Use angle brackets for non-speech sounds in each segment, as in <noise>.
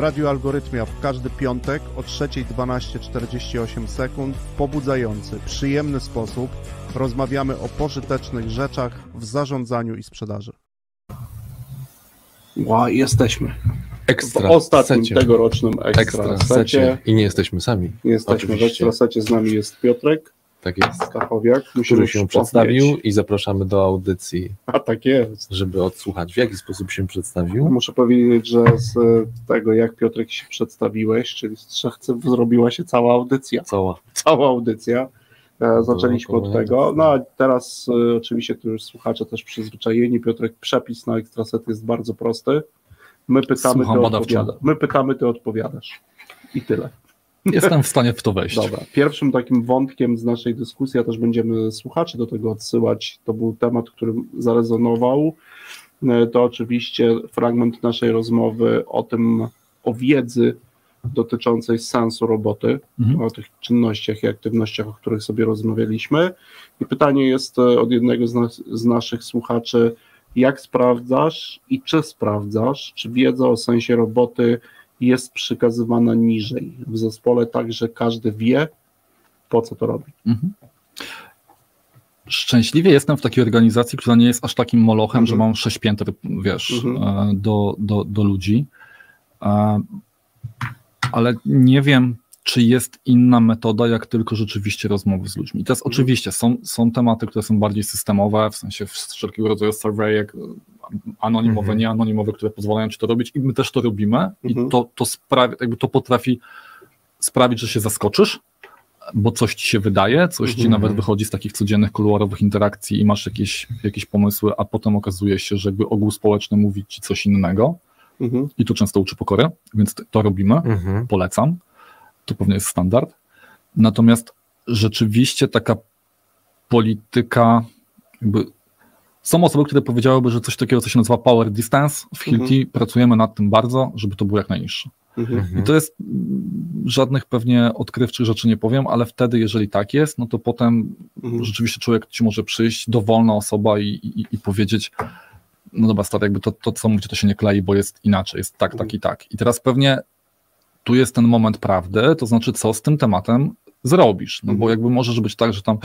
Radiu Algorytmia w każdy piątek o 3.12.48 sekund w pobudzający, przyjemny sposób rozmawiamy o pożytecznych rzeczach w zarządzaniu i sprzedaży. Ła, jesteśmy. Ekstra w ostatnim secie. tegorocznym ekstra, Ekstra secie. secie. I nie jesteśmy sami. Nie jesteśmy w Oczywiście. ekstra secie, z nami jest Piotrek Tak jest. Stachowiak. Który się przedstawił i zapraszamy do audycji, A tak jest. żeby odsłuchać, w jaki sposób się przedstawił. Muszę powiedzieć, że z tego, jak Piotrek się przedstawiłeś, czyli z trzech cyfr zrobiła się cała audycja. Cała. Cała audycja. E, Zaczęliśmy od tego. No a teraz e, oczywiście tu już słuchacze też przyzwyczajeni. Piotrek, przepis na ekstraset jest bardzo prosty. My pytamy, Słucham ty odpowiadasz. My pytamy, ty odpowiadasz. I tyle. Jestem w stanie w to wejść. Dobra. Pierwszym takim wątkiem z naszej dyskusji, a też będziemy słuchaczy do tego odsyłać, to był temat, który zarezonował. E, To oczywiście fragment naszej rozmowy o tym, o wiedzy dotyczącej sensu roboty, Mhm. o tych czynnościach i aktywnościach, o których sobie rozmawialiśmy. I pytanie jest e, od jednego z, nas, z naszych słuchaczy, jak sprawdzasz i czy sprawdzasz, czy wiedza o sensie roboty jest przekazywana niżej w zespole, tak że każdy wie, po co to robi. Mhm. Szczęśliwie jestem w takiej organizacji, która nie jest aż takim molochem, Mhm. że mam sześć pięter, wiesz, Mhm. e, do, do, do ludzi. E, Ale nie wiem, czy jest inna metoda, jak tylko rzeczywiście rozmowy z ludźmi. I teraz Mhm. oczywiście są, są tematy, które są bardziej systemowe, w sensie wszelkiego rodzaju surveyek, anonimowe, Mhm. nieanonimowe, które pozwalają ci to robić i my też to robimy Mhm. i to, to sprawia, jakby to potrafi sprawić, że się zaskoczysz, bo coś ci się wydaje, coś ci Mhm. nawet wychodzi z takich codziennych, kuluarowych interakcji i masz jakieś, jakieś pomysły, a potem okazuje się, że jakby ogół społeczny mówi ci coś innego Mhm. i to często uczy pokory, więc to robimy, Mhm. polecam, to pewnie jest standard. Natomiast rzeczywiście taka polityka, jakby są osoby, które powiedziałyby, że coś takiego, co się nazywa power distance w Hilti, pracujemy nad tym bardzo, żeby to było jak najniższe. Mhm. I to jest mm, żadnych pewnie odkrywczych rzeczy nie powiem, ale wtedy, jeżeli tak jest, no to potem Mhm. rzeczywiście człowiek ci może przyjść, dowolna osoba i, i, i powiedzieć, no dobra, stary, jakby to, to, co mówicie, to się nie klei, bo jest inaczej, jest tak, tak i tak. I teraz pewnie tu jest ten moment prawdy, to znaczy, co z tym tematem zrobisz, no bo Mhm. jakby może być tak, że tam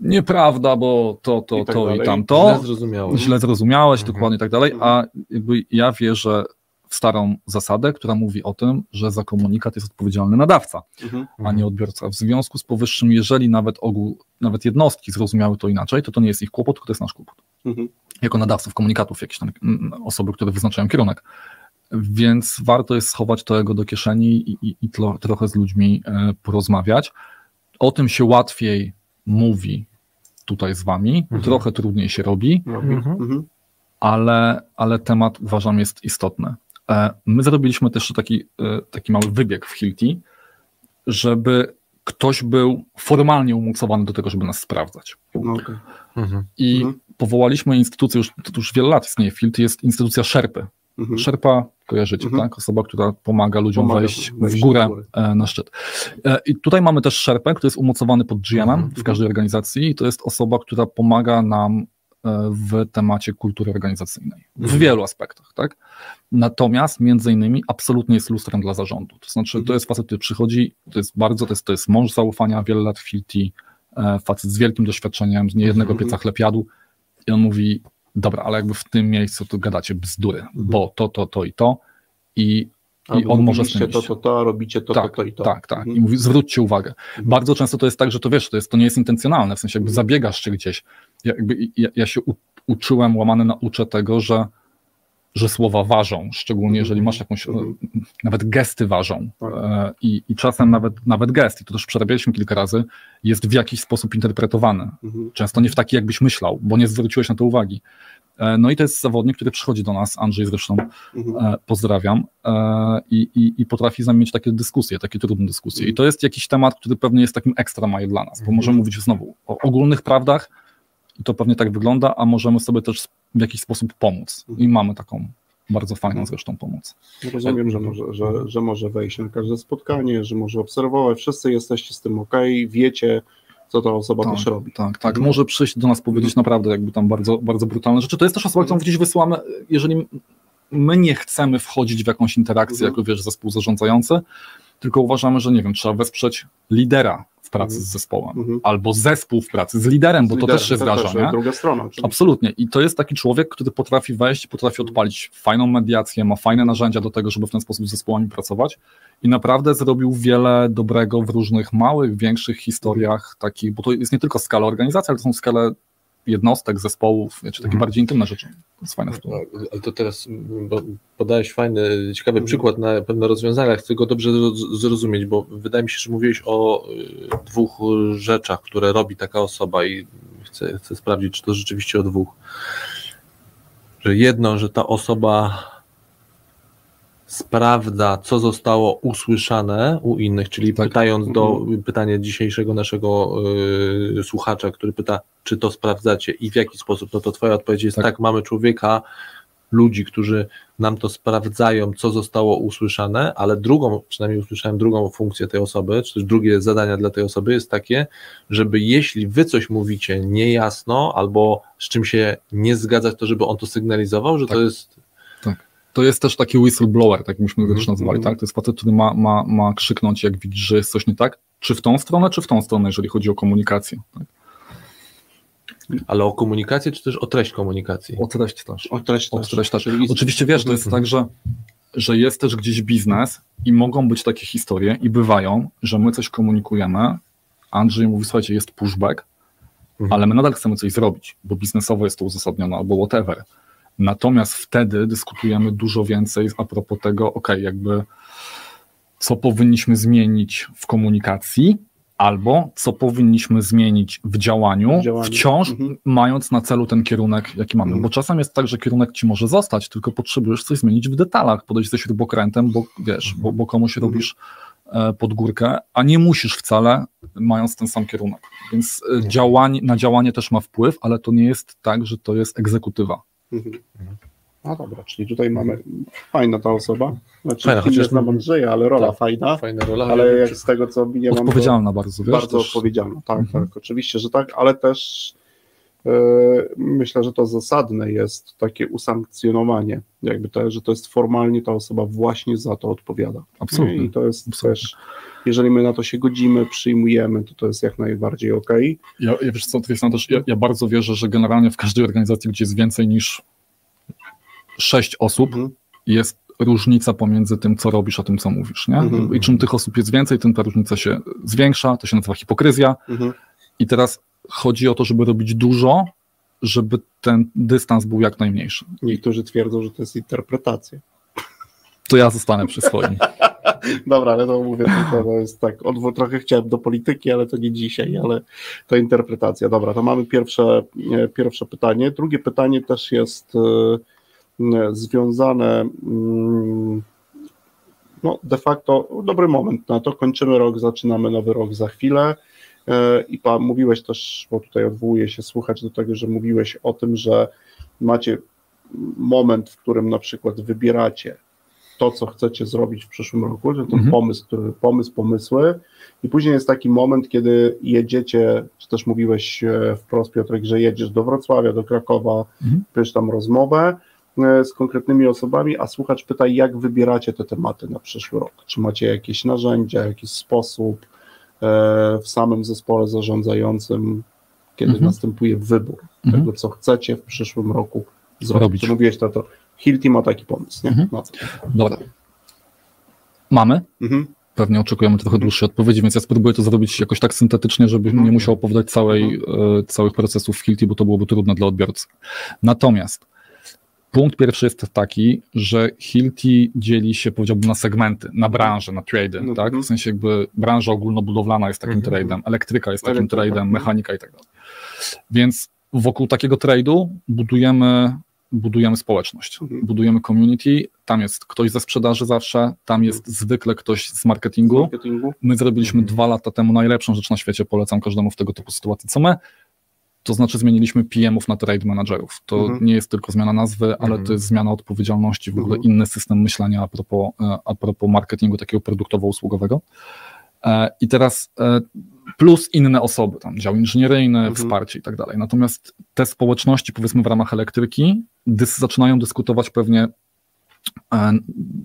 nieprawda, bo to, to, I tak to i tamto, Źle zrozumiałeś. źle zrozumiałeś, Mhm. dokładnie i tak dalej, Mhm. a jakby ja wierzę w starą zasadę, która mówi o tym, że za komunikat jest odpowiedzialny nadawca, Mhm. a nie odbiorca. W związku z powyższym, jeżeli nawet ogół, nawet jednostki zrozumiały to inaczej, to to nie jest ich kłopot, tylko to jest nasz kłopot. Mhm. Jako nadawców komunikatów, jakieś tam mm, osoby, które wyznaczają kierunek. Więc warto jest schować to ego do kieszeni i, i, i tlo, trochę z ludźmi e, porozmawiać. O tym się łatwiej mówi tutaj z wami, Mhm. trochę trudniej się robi. Mhm. Mhm. ale, ale temat uważam jest istotny. E, My zrobiliśmy też taki, e, taki mały wybieg w Hilti, żeby ktoś był formalnie umocowany do tego, żeby nas sprawdzać. No, okej. Mhm. I Mhm. powołaliśmy instytucję, już, to już wiele lat istnieje w Hilti, jest instytucja Szerpy. Mhm. Szerpa, kojarzycie, Mhm. tak? Osoba, która pomaga ludziom Pomaga wejść wejść w górę góry. e, na szczyt. E, I tutaj mamy też Szerpę, który jest umocowany pod GM-em Mhm. w każdej organizacji i to jest osoba, która pomaga nam e, w temacie kultury organizacyjnej. W Mhm. wielu aspektach, tak? Natomiast między innymi absolutnie jest lustrem dla zarządu. To znaczy, to Mhm. jest facet, który przychodzi, to jest bardzo, to jest, to jest mąż zaufania, wiele lat w Hilti, facet z wielkim doświadczeniem, z niejednego Mhm. pieca chleb jadł i on mówi, dobra, ale jakby w tym miejscu to gadacie bzdury, bo to, to, to i to i, i on może z tym to, to, to, robicie to, tak, to, to i to. tak, tak. Mhm. I mówi, zwróćcie uwagę. Mhm. Bardzo często to jest tak, że to wiesz, to, jest, to nie jest intencjonalne, w sensie jakby Mhm. zabiegasz się gdzieś. Ja, jakby, ja, ja się u, uczyłem, łamany nauczę tego, że, że słowa ważą, szczególnie Mhm. jeżeli masz jakąś, Mhm. e, nawet gesty ważą Tak. e, i, i czasem nawet, nawet gest, i to też przerabialiśmy kilka razy, jest w jakiś sposób interpretowany. Mhm. Często nie w taki, jakbyś myślał, bo nie zwróciłeś na to uwagi. E, No i to jest zawodnik, który przychodzi do nas, Andrzej zresztą, Mhm. pozdrawiam, i, i, i potrafi z nami mieć takie dyskusje, takie trudne dyskusje. I to jest jakiś temat, który pewnie jest takim ekstra mile dla nas, bo Mhm. możemy mówić znowu o ogólnych prawdach to pewnie tak wygląda, a możemy sobie też w jakiś sposób pomóc. I mamy taką bardzo fajną zresztą pomoc. Rozumiem, że może, że, że może wejść na każde spotkanie, że może obserwować. Wszyscy jesteście z tym ok, wiecie, co ta osoba Tak, też robi. Tak, tak. Mhm. Może przyjść do nas powiedzieć naprawdę jakby tam bardzo, bardzo brutalne rzeczy. To jest też osoba, którą gdzieś wysyłamy, jeżeli my nie chcemy wchodzić w jakąś interakcję, Mhm. jako wiesz, zespół zarządzający, tylko uważamy, że nie wiem, trzeba wesprzeć lidera w pracy Mhm. z zespołem, Mhm. albo zespół w pracy z liderem, bo to Lider- też się zdarza, też, nie? Druga strona. oczywiście. Absolutnie. I to jest taki człowiek, który potrafi wejść, potrafi odpalić fajną mediację, ma fajne narzędzia do tego, żeby w ten sposób z zespołami pracować i naprawdę zrobił wiele dobrego w różnych małych, większych historiach takich, bo to jest nie tylko skala organizacji, ale to są skale jednostek, zespołów, wiecie, takie Mhm. bardziej intymne rzeczy. To jest fajna sprawa. No, Ale to teraz bo podałeś fajny, ciekawy Mhm. przykład na pewne rozwiązania, chcę go dobrze zroz- zrozumieć, bo wydaje mi się, że mówiłeś o y, dwóch rzeczach, które robi taka osoba i chcę, chcę sprawdzić, czy to rzeczywiście o dwóch. Że jedno, że ta osoba sprawdza, co zostało usłyszane u innych, czyli Tak. pytając do Mhm. pytania dzisiejszego naszego y, słuchacza, który pyta, czy to sprawdzacie i w jaki sposób, no to twoja odpowiedź jest Tak. tak, mamy człowieka, ludzi, którzy nam to sprawdzają, co zostało usłyszane, ale drugą, przynajmniej usłyszałem drugą funkcję tej osoby, czy też drugie zadania dla tej osoby jest takie, żeby jeśli wy coś mówicie niejasno albo z czym się nie zgadzać, to żeby on to sygnalizował, że Tak. to jest To jest też taki whistleblower, tak myśmy go też nazywali, Mhm. tak? To jest facet, który ma, ma, ma krzyknąć, jak widzi, że jest coś nie tak, czy w tą stronę, czy w tą stronę, jeżeli chodzi o komunikację. Tak? ale o komunikację, czy też o treść komunikacji? O treść też. O treść O też. treść też. Czyli- Oczywiście wiesz, to jest Mhm. tak, że, że jest też gdzieś biznes i mogą być takie historie i bywają, że my coś komunikujemy, Andrzej mówi, słuchajcie, jest pushback, Mhm. ale my nadal chcemy coś zrobić, bo biznesowo jest to uzasadnione albo whatever. Natomiast wtedy dyskutujemy dużo więcej a propos tego, ok, jakby co powinniśmy zmienić w komunikacji, albo co powinniśmy zmienić w działaniu, W działaniu. wciąż Mhm. mając na celu ten kierunek, jaki mamy. Mhm. Bo czasem jest tak, że kierunek ci może zostać, tylko potrzebujesz coś zmienić w detalach, podejść ze śrubokrętem, bo wiesz, bo, bo komuś Mhm. robisz e, pod górkę, a nie musisz wcale, mając ten sam kierunek. Więc e, działanie, na działanie też ma wpływ, ale to nie jest tak, że to jest egzekutywa. Mhm. No dobra, czyli tutaj mamy fajna ta osoba. Znaczy, Fajna, chociaż znam Andrzeja, ale rola Tak. fajna. Fajna rola. Ale jak z tego co nie mam. Odpowiedzialna bardzo, wiesz? bardzo odpowiedzialna, tak, Mhm. tak, oczywiście, że tak, ale też myślę, że to zasadne jest takie usankcjonowanie, jakby to, że to jest formalnie ta osoba właśnie za to odpowiada. Absolutnie. I to jest Absolutnie. też, jeżeli my na to się godzimy, przyjmujemy, to to jest jak najbardziej okej. Ja, ja wiesz co, Tristan, też ja, ja bardzo wierzę, że generalnie w każdej organizacji, gdzie jest więcej niż sześć osób, Mhm. jest różnica pomiędzy tym, co robisz, a tym, co mówisz. Nie? Mhm. I czym tych osób jest więcej, tym ta różnica się zwiększa, to się nazywa hipokryzja. Mhm. I teraz chodzi o to, żeby robić dużo, żeby ten dystans był jak najmniejszy. Niektórzy twierdzą, że to jest interpretacja. To ja zostanę przy swoim. <laughs> Dobra, ale to mówię, to jest tak, trochę chciałem do polityki, ale to nie dzisiaj, ale to interpretacja. Dobra, to mamy pierwsze, pierwsze pytanie. Drugie pytanie też jest e, m, związane, mm, no de facto, dobry moment na to, kończymy rok, zaczynamy nowy rok za chwilę i pan, mówiłeś też, bo tutaj odwołuję się słuchać do tego, że mówiłeś o tym, że macie moment, w którym na przykład wybieracie to, co chcecie zrobić w przyszłym roku, że ten Mhm. pomysł, który, pomysł, pomysły i później jest taki moment, kiedy jedziecie, czy też mówiłeś e, wprost Piotrek, że jedziesz do Wrocławia, do Krakowa, Mhm. pisz tam rozmowę e, z konkretnymi osobami, a słuchacz pyta, jak wybieracie te tematy na przyszły rok? Czy macie jakieś narzędzia, jakiś sposób e, w samym zespole zarządzającym, kiedy Mhm. następuje wybór Mhm. tego, co chcecie w przyszłym roku zrobić? Robić. Mówiłeś to, to Hilti ma taki pomysł, nie? Mhm. No. Dobra. Mamy. Mhm. Pewnie oczekujemy trochę dłuższej odpowiedzi, więc ja spróbuję to zrobić jakoś tak syntetycznie, żebym Mhm. nie musiał opowiadać całej, e, całych procesów w Hilti, bo to byłoby trudne dla odbiorcy. Natomiast punkt pierwszy jest taki, że Hilti dzieli się, powiedziałbym, na segmenty, na branże, na trady, Mhm. tak? W sensie jakby branża ogólnobudowlana jest takim Mhm. tradem, elektryka jest takim Elektryka, tradem, mhm. mechanika i tak dalej. Więc wokół takiego trade'u budujemy, budujemy społeczność, Mhm. budujemy community, tam jest ktoś ze sprzedaży zawsze, tam jest zwykle ktoś z Z marketingu. marketingu. My zrobiliśmy Mhm. dwa lata temu najlepszą rzecz na świecie, polecam każdemu w tego typu sytuacji, co my, to znaczy zmieniliśmy PM-ów na trade managerów. To Mhm. nie jest tylko zmiana nazwy, ale Mhm. to jest zmiana odpowiedzialności, w ogóle Mhm. inny system myślenia a propos, e, a propos marketingu takiego produktowo-usługowego. E, I teraz e, plus inne osoby, tam dział inżynieryjny, Mhm. wsparcie i tak dalej. Natomiast te społeczności, powiedzmy w ramach elektryki, dys, zaczynają dyskutować pewnie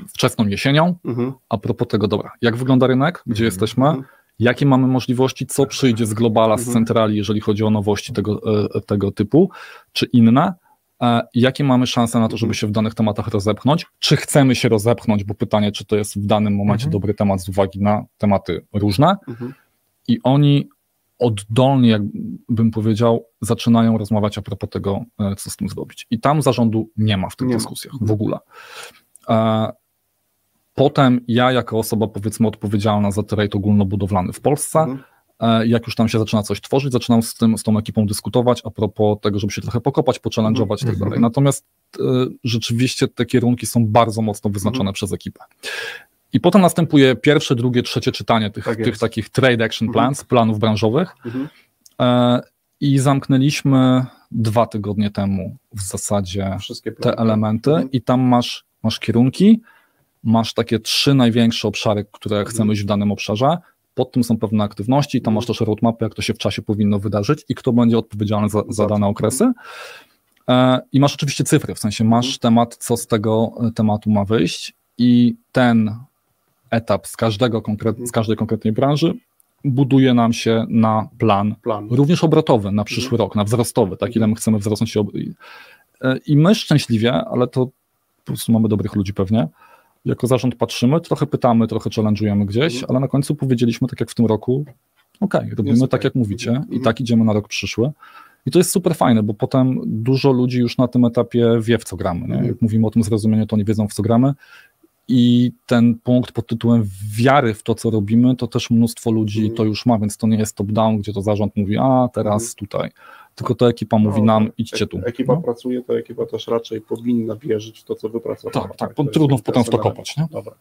wczesną jesienią. Mhm. A propos tego, dobra, jak wygląda rynek, gdzie jesteśmy, Mhm. Jakie mamy możliwości, co przyjdzie z globala, z Mhm. centrali, jeżeli chodzi o nowości tego, e, tego typu, czy inne, e, jakie mamy szanse na to, żeby Mhm. się w danych tematach rozepchnąć, czy chcemy się rozepchnąć, bo pytanie, czy to jest w danym momencie Mhm. dobry temat z uwagi na tematy różne Mhm. i oni oddolnie, jak bym powiedział, zaczynają rozmawiać a propos tego, e, co z tym zrobić. I tam zarządu nie ma w tych Nie ma. dyskusjach w ogóle. Potem ja, jako osoba powiedzmy odpowiedzialna za trade ogólnobudowlany w Polsce, Mhm. e, jak już tam się zaczyna coś tworzyć, zaczynam z, tym, z tą ekipą dyskutować a propos tego, żeby się trochę pokopać, pochallenge'ować i tak Mhm. dalej. Natomiast e, rzeczywiście te kierunki są bardzo mocno wyznaczone Mhm. przez ekipę. I potem następuje pierwsze, drugie, trzecie czytanie tych, Tak tych takich trade action Mhm. plans, planów branżowych. Mhm. E, I zamknęliśmy dwa tygodnie temu w zasadzie Wszystkie te elementy Mhm. i tam masz, masz kierunki, masz takie trzy największe obszary, które Mhm. chcemy iść w danym obszarze. Pod tym są pewne aktywności, tam Mhm. masz też roadmapy, jak to się w czasie powinno wydarzyć i kto będzie odpowiedzialny za, za dane okresy. E, I masz oczywiście cyfry, w sensie masz Mhm. temat, co z tego e, tematu ma wyjść i ten etap z, każdego konkret, z każdej konkretnej branży buduje nam się na plan Plan. również obrotowy na przyszły rok, na wzrostowy, tak ile my chcemy wzrosnąć. e, I my szczęśliwie, ale to po prostu mamy dobrych ludzi pewnie, jako zarząd patrzymy, trochę pytamy, trochę challenge'ujemy gdzieś, Mhm. ale na końcu powiedzieliśmy, tak jak w tym roku, okej, robimy Jest tak okej. jak mówicie i Mhm. tak idziemy na rok przyszły. I to jest super fajne, bo potem dużo ludzi już na tym etapie wie, w co gramy. Nie? Mhm. Jak mówimy o tym zrozumieniu, to oni wiedzą, w co gramy. I ten punkt pod tytułem wiary w to, co robimy, to też mnóstwo ludzi to już ma, więc to nie jest top-down, gdzie to zarząd mówi, a teraz tutaj. Tylko to ekipa mówi No, nam, tak. idźcie tu. Ekipa No. pracuje, to ekipa też raczej powinna wierzyć w to, co wypracowała. Tak, tak, to jest trudno potem w to kopać. Nie? Dobra.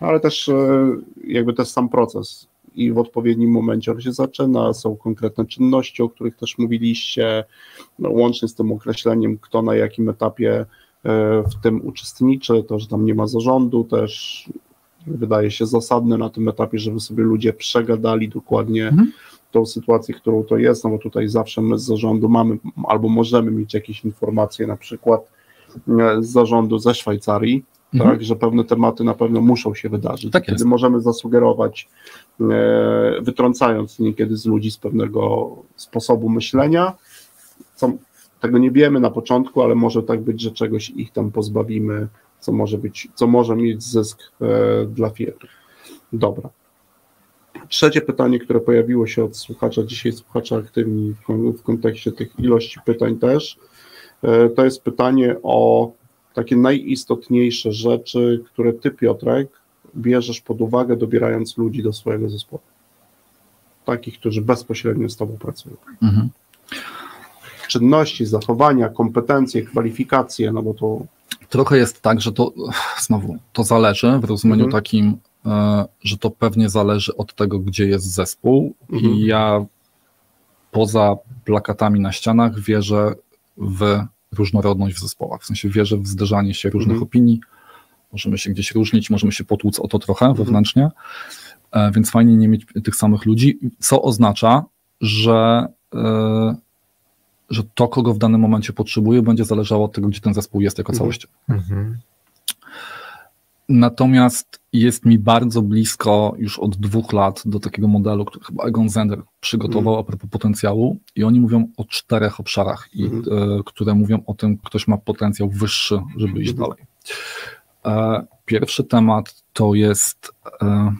Ale też e, jakby też sam proces i w odpowiednim momencie on się zaczyna, są konkretne czynności, o których też mówiliście, no, łącznie z tym określeniem, kto na jakim etapie e, w tym uczestniczy, to, że tam nie ma zarządu też wydaje się zasadne na tym etapie, żeby sobie ludzie przegadali dokładnie Mhm. Tą sytuację, którą to jest, no bo tutaj zawsze my z zarządu mamy albo możemy mieć jakieś informacje na przykład e, z zarządu ze Szwajcarii, Mhm. tak, że pewne tematy na pewno muszą się wydarzyć. Tak Kiedy możemy zasugerować, e, wytrącając niekiedy z ludzi z pewnego sposobu myślenia, co tego nie wiemy na początku, ale może tak być, że czegoś ich tam pozbawimy, co może być, co może mieć zysk e, dla firmy. Dobra. Trzecie pytanie, które pojawiło się od słuchacza, dzisiaj słuchacze aktywni w, kon- w kontekście tych ilości pytań też, e, to jest pytanie o takie najistotniejsze rzeczy, które ty, Piotrek, bierzesz pod uwagę, dobierając ludzi do swojego zespołu. Takich, którzy bezpośrednio z tobą pracują. Mhm. Czynności, zachowania, kompetencje, kwalifikacje, no bo to Trochę jest tak, że to znowu to zależy w rozumieniu Mhm. takim, że to pewnie zależy od tego, gdzie jest zespół. Mhm. I ja poza plakatami na ścianach wierzę w różnorodność w zespołach. W sensie wierzę w zderzanie się różnych Mhm. opinii. Możemy się gdzieś różnić, możemy się potłuc o to trochę Mhm. wewnętrznie, e, więc fajnie nie mieć tych samych ludzi, co oznacza, że, e, że to, kogo w danym momencie potrzebuję, będzie zależało od tego, gdzie ten zespół jest jako Mhm. całość. Mhm. Natomiast jest mi bardzo blisko już od dwóch lat do takiego modelu, który chyba Egon Zender przygotował a propos potencjału i oni mówią o czterech obszarach, i, Mhm. e, które mówią o tym, ktoś ma potencjał wyższy, żeby iść Mhm. dalej. E, pierwszy temat to jest e,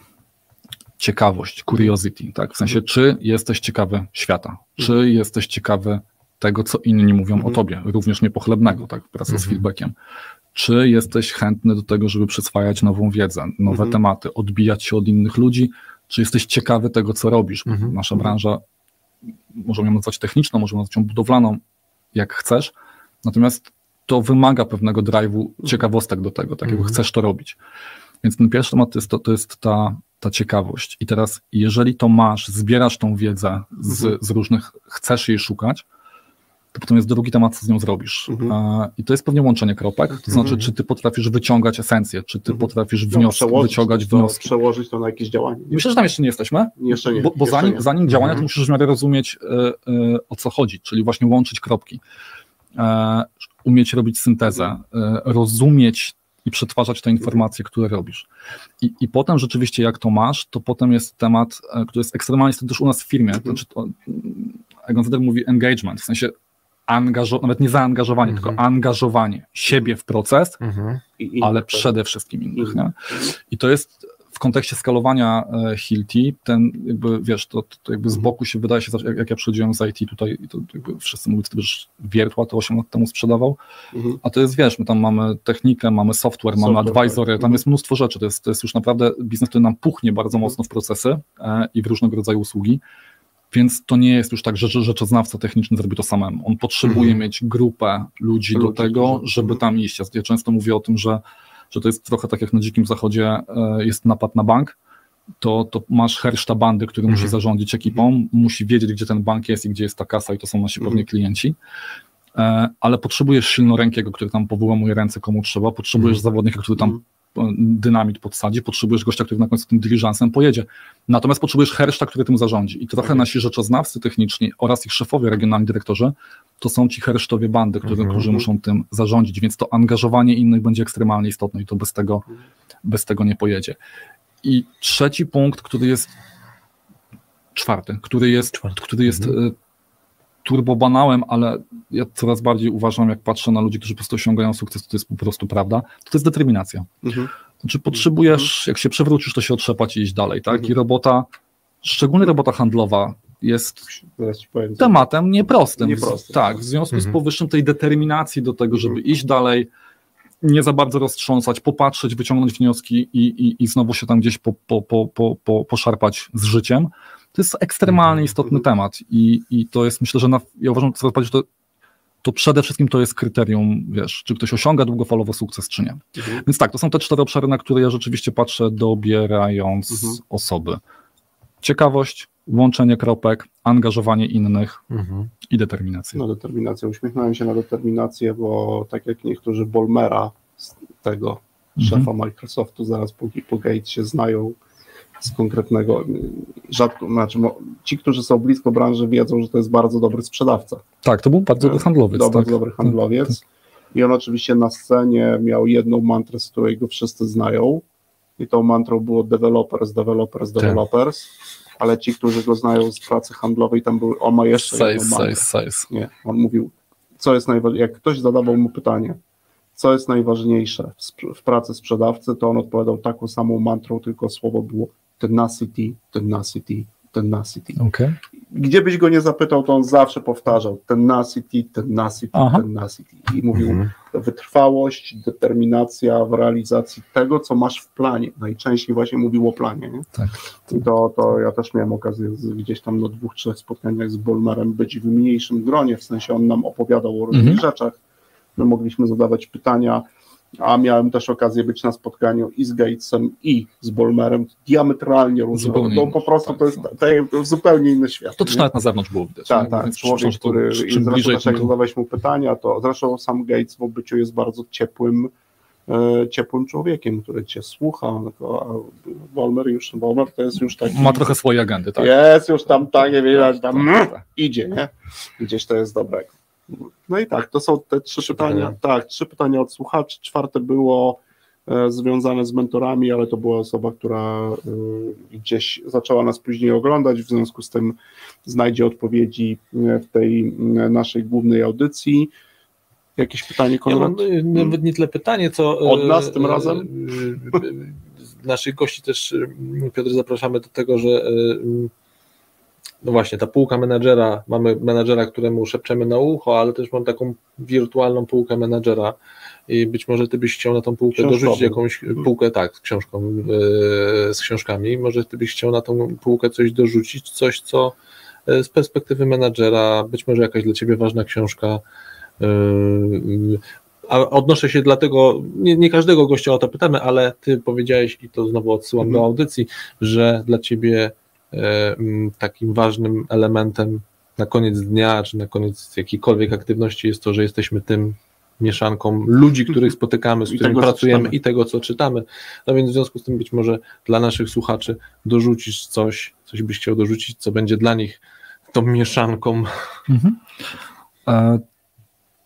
ciekawość, curiosity, tak? W sensie, czy jesteś ciekawy świata, czy jesteś ciekawy tego, co inni mówią o tobie, również niepochlebnego, tak? Praca z Mhm. feedbackiem czy jesteś chętny do tego, żeby przyswajać nową wiedzę, nowe Mhm. tematy, odbijać się od innych ludzi, czy jesteś ciekawy tego, co robisz. Mhm. Nasza Mhm. branża, możemy ją nazwać techniczną, możemy nazwać ją budowlaną, jak chcesz, natomiast to wymaga pewnego drive'u, ciekawostek do tego, tak jakby Mhm. chcesz to robić. Więc ten pierwszy temat to jest, to, to jest ta, ta ciekawość. I teraz, jeżeli to masz, zbierasz tą wiedzę z, Mhm. z różnych, chcesz jej szukać, to potem jest drugi temat, co z nią zrobisz. Mhm. I to jest pewnie łączenie kropek, to znaczy, Mhm. czy ty potrafisz wyciągać esencję, czy ty Mhm. potrafisz no, wnioski, przełożyć, wyciągać to, wnioski. przełożyć to na jakieś działanie. Myślę, że tam jeszcze nie jesteśmy, Jeszcze nie. bo, bo jeszcze zanim, nie. zanim działania, to Mhm. musisz w miarę rozumieć, e, e, o co chodzi, czyli właśnie łączyć kropki, e, umieć robić syntezę, rozumieć i przetwarzać te informacje, które robisz. I, I potem rzeczywiście jak to masz, to potem jest temat, który jest ekstremalnie istotny też u nas w firmie. Mhm. Znaczy to, Egon Zeder mówi engagement, w sensie angażo- nawet nie zaangażowanie, Mhm. tylko angażowanie siebie w proces, Mhm. Ale przede wszystkim innych. Mhm. Nie? I to jest w kontekście skalowania e, Hilti, ten jakby, wiesz, to, to jakby z Mhm. boku się wydaje się, jak, jak ja przychodziłem z IT tutaj, to jakby wszyscy mówią, że Wiertła to 8 lat temu sprzedawał, Mhm. a to jest, wiesz, my tam mamy technikę, mamy software, mamy Software, advisory, tak. tam jest mnóstwo rzeczy, to jest, to jest już naprawdę biznes, który nam puchnie bardzo Mhm. mocno w procesy e, i w różnego rodzaju usługi, więc to nie jest już tak, że rzeczoznawca techniczny zrobi to samemu. On potrzebuje Mhm. mieć grupę ludzi do tego, żeby mhm. tam iść. Ja, często mówię o tym, że, że to jest trochę tak jak na Dzikim Zachodzie e, jest napad na bank, to, to masz herszta bandy, który Mhm. musi zarządzić ekipą, musi wiedzieć, gdzie ten bank jest i gdzie jest ta kasa i to są nasi Mhm. pewnie klienci. E, Ale potrzebujesz silnorękiego, który tam powyłamuje ręce komu trzeba, potrzebujesz Mhm. zawodnika, który tam Mhm. Dynamit podsadzi, potrzebujesz gościa, który na końcu tym diligencem pojedzie. Natomiast potrzebujesz herszta, który tym zarządzi. I trochę jest. nasi rzeczoznawcy techniczni oraz ich szefowie, regionalni dyrektorzy, to są ci hersztowie bandy, którzy, Mhm. którzy muszą tym zarządzić, więc to angażowanie innych będzie ekstremalnie istotne i to bez tego, bez tego nie pojedzie. I trzeci punkt, który jest czwarty, który jest, Czwarty. który jest Mhm. e, turbobanałem, ale ja coraz bardziej uważam, jak patrzę na ludzi, którzy po prostu osiągają sukces, to jest po prostu prawda, to, to jest determinacja. Mhm. Znaczy potrzebujesz, jak się przewrócisz, to się otrzepać i iść dalej, tak? Mhm. I robota, szczególnie robota handlowa jest tematem nieprostym. Nieprostym. Tak, w związku Mhm. z powyższym tej determinacji do tego, żeby Mhm. iść dalej, nie za bardzo roztrząsać, popatrzeć, wyciągnąć wnioski i, i, i znowu się tam gdzieś po, po, po, po, po, poszarpać z życiem, to jest ekstremalnie Mhm. istotny Mhm. temat i, i to jest, myślę, że na, ja uważam, co powiedzieć, że to, to przede wszystkim to jest kryterium, wiesz, czy ktoś osiąga długofalowo sukces, czy nie. Mhm. Więc tak, to są te cztery obszary, na które ja rzeczywiście patrzę, dobierając Mhm. osoby. Ciekawość, łączenie kropek, angażowanie innych Mhm. i determinacja. Na determinację. Uśmiechnąłem się na determinację, bo tak jak niektórzy Bolmera z tego Mhm. szefa Microsoftu zaraz po, po Gates się znają z konkretnego, rzadko, znaczy ci, którzy są blisko branży wiedzą, że to jest bardzo dobry sprzedawca. Tak, to był bardzo dobry handlowiec. dobry, tak. dobry handlowiec. I on oczywiście na scenie miał jedną mantrę, z której go wszyscy znają. I tą mantrą było developers, developers, Tak. developers. Ale ci, którzy go znają z pracy handlowej, tam były, on ma jeszcze Sales, jedną mantrę. sales, sales. Nie, on mówił, co jest najważniejsze. Jak ktoś zadawał mu pytanie, co jest najważniejsze w, w pracy sprzedawcy, to on odpowiadał taką samą mantrą, tylko słowo było tenacity, tenacity, tenacity. Okej. Gdzie byś go nie zapytał, to on zawsze powtarzał tenacity, tenacity, Aha. tenacity. I mówił Mhm. wytrwałość, determinacja w realizacji tego, co masz w planie. Najczęściej właśnie mówił o planie. Nie? Tak. I to, to ja też miałem okazję z, gdzieś tam na dwóch, trzech spotkaniach z Bolmerem być w mniejszym gronie, w sensie on nam opowiadał o różnych Mhm. rzeczach. My mogliśmy zadawać pytania, a miałem też okazję być na spotkaniu i z Gatesem, i z Bolmerem, diametralnie różne. To po prostu Tak, to jest tak. tak, zupełnie inny świat. To też nie? nawet na zewnątrz było widać. Tak, nie? tak. Człowiek, który, czym zresztą bliżej, też jak zadawałeś mu pytania, to zresztą sam Gates w obyciu jest bardzo ciepłym, e, ciepłym człowiekiem, który cię słucha, Wolmer już, Wolmer to jest już taki... Ma trochę swojej agendy, tak? Jest już tam takie, widać, tam Tak, tak. idzie, nie? Gdzieś to jest dobrego. No i tak, to są te trzy, pytania. Tak, trzy pytania od słuchaczy. Czwarte było e, związane z mentorami, ale to była osoba, która e, gdzieś zaczęła nas później oglądać, w związku z tym znajdzie odpowiedzi e, w tej naszej głównej audycji. Jakieś pytanie, Ja Konrad? mam y, nawet nie tyle pytanie, co. Od nas tym razem? Naszych gości też, Piotr, zapraszamy do tego, że. No właśnie, ta półka menadżera, mamy menadżera, któremu szepczemy na ucho, ale też mam taką wirtualną półkę menadżera i być może ty byś chciał na tą półkę dorzucić jakąś półkę, tak, z książką, y, z książkami, może ty byś chciał na tą półkę coś dorzucić, coś, co y, z perspektywy menadżera, być może jakaś dla ciebie ważna książka, y, a odnoszę się dlatego, nie, nie każdego gościa o to pytamy, ale ty powiedziałeś, i to znowu odsyłam Mhm. do audycji, że dla ciebie e, takim ważnym elementem na koniec dnia, czy na koniec jakiejkolwiek aktywności jest to, że jesteśmy tym mieszanką ludzi, których spotykamy, z którymi pracujemy czytamy. i tego, co czytamy. No więc w związku z tym być może dla naszych słuchaczy dorzucisz coś, coś byś chciał dorzucić, co będzie dla nich tą mieszanką. Mhm.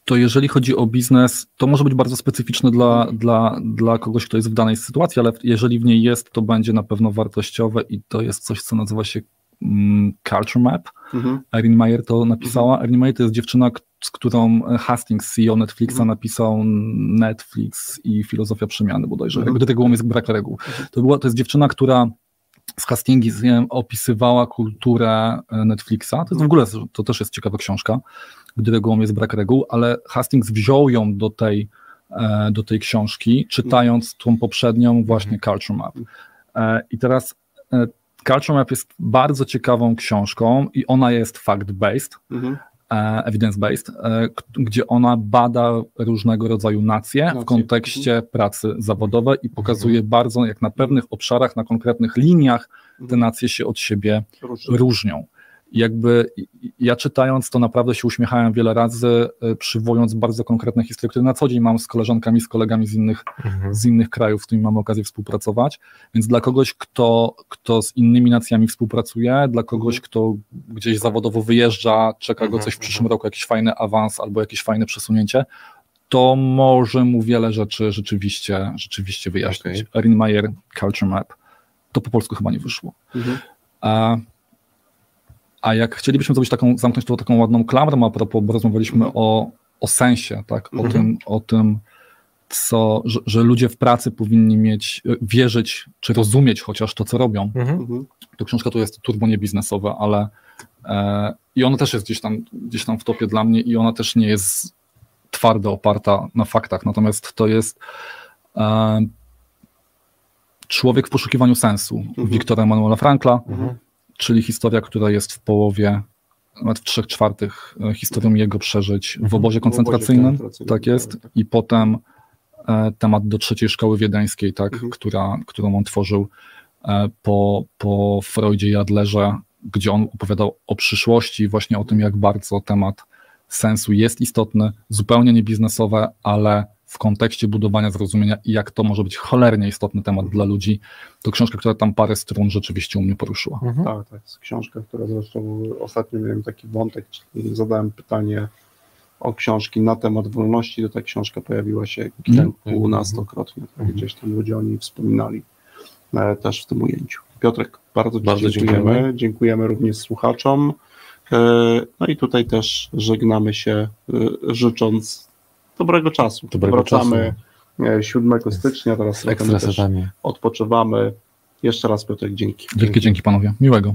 To jeżeli chodzi o biznes, to może być bardzo specyficzne dla, dla, dla kogoś, kto jest w danej sytuacji, ale jeżeli w niej jest, to będzie na pewno wartościowe i to jest coś, co nazywa się mm, Culture Map. Mhm. Erin Meyer to napisała. Erin Meyer to jest dziewczyna, z którą Hastings, CEO Netflixa, Mhm. napisał Netflix i Filozofia Przemiany bodajże. Mhm. Jakby regułą jest brak reguł. To, była, to jest dziewczyna, która z Hastingsem opisywała kulturę e, Netflixa. To jest w ogóle, to też jest ciekawa książka, gdy regułą jest brak reguł, ale Hastings wziął ją do tej, e, do tej książki, czytając tą poprzednią właśnie Culture Map. E, I teraz e, Culture Map jest bardzo ciekawą książką i ona jest fact-based, Mhm. evidence-based, gdzie ona bada różnego rodzaju nacje w kontekście pracy zawodowej i pokazuje bardzo, jak na pewnych obszarach, na konkretnych liniach te nacje się od siebie różnią. Jakby ja czytając to naprawdę się uśmiechałem wiele razy, e, przywołując bardzo konkretne historie, które na co dzień mam z koleżankami, z kolegami z innych, z innych krajów, z którymi mamy okazję współpracować. Więc dla kogoś, kto, kto z innymi nacjami współpracuje, dla kogoś, kto gdzieś zawodowo wyjeżdża, czeka go Mhm, coś w przyszłym roku, jakiś fajny awans albo jakieś fajne przesunięcie, to może mu wiele rzeczy rzeczywiście, rzeczywiście wyjaśnić. Okej. Erin Meyer, Culture Map. To po polsku chyba nie wyszło. Mhm. A, a jak chcielibyśmy zrobić taką, zamknąć to taką ładną klamrą, a propos, bo rozmawialiśmy o, o sensie, tak? o, Mhm. tym, o tym, co, że, że ludzie w pracy powinni mieć, wierzyć, czy rozumieć chociaż to, co robią. Mhm. To książka to jest turbo niebiznesowa, ale e, i ona też jest gdzieś tam, gdzieś tam w topie dla mnie i ona też nie jest twardo oparta na faktach, natomiast to jest e, Człowiek w poszukiwaniu sensu Mhm. Wiktora Emanuela Frankla, Mhm. Czyli historia, która jest w połowie, nawet w trzech czwartych e, historią jego przeżyć w obozie koncentracyjnym. koncentracyjnym, Tak jest. tak. I potem e, temat do trzeciej szkoły wiedeńskiej, tak, Mhm. która, którą on tworzył e, po, po Freudzie i Adlerze, gdzie on opowiadał o przyszłości, właśnie o tym, jak bardzo temat sensu jest istotny, zupełnie niebiznesowe, ale w kontekście budowania zrozumienia i jak to może być cholernie istotny temat dla ludzi. To książka, która tam parę stron rzeczywiście u mnie poruszyła. Mhm. Tak, tak. Jest książka, która zresztą ostatnio miałem taki wątek, czyli zadałem pytanie o książki na temat wolności, to ta książka pojawiła się Mhm. kilkunastokrotnie, tak, Mhm. gdzieś tam ludzie o niej wspominali e, też w tym ujęciu. Piotrek, bardzo Ci Bardzo dziękujemy. dziękujemy. Dziękujemy również słuchaczom. E, No i tutaj też żegnamy się, e, życząc dobrego czasu. Dobrego Wracamy e, 7 stycznia, teraz odpoczywamy. Jeszcze raz Piotrek, dzięki. Wielkie dzięki panowie. Miłego.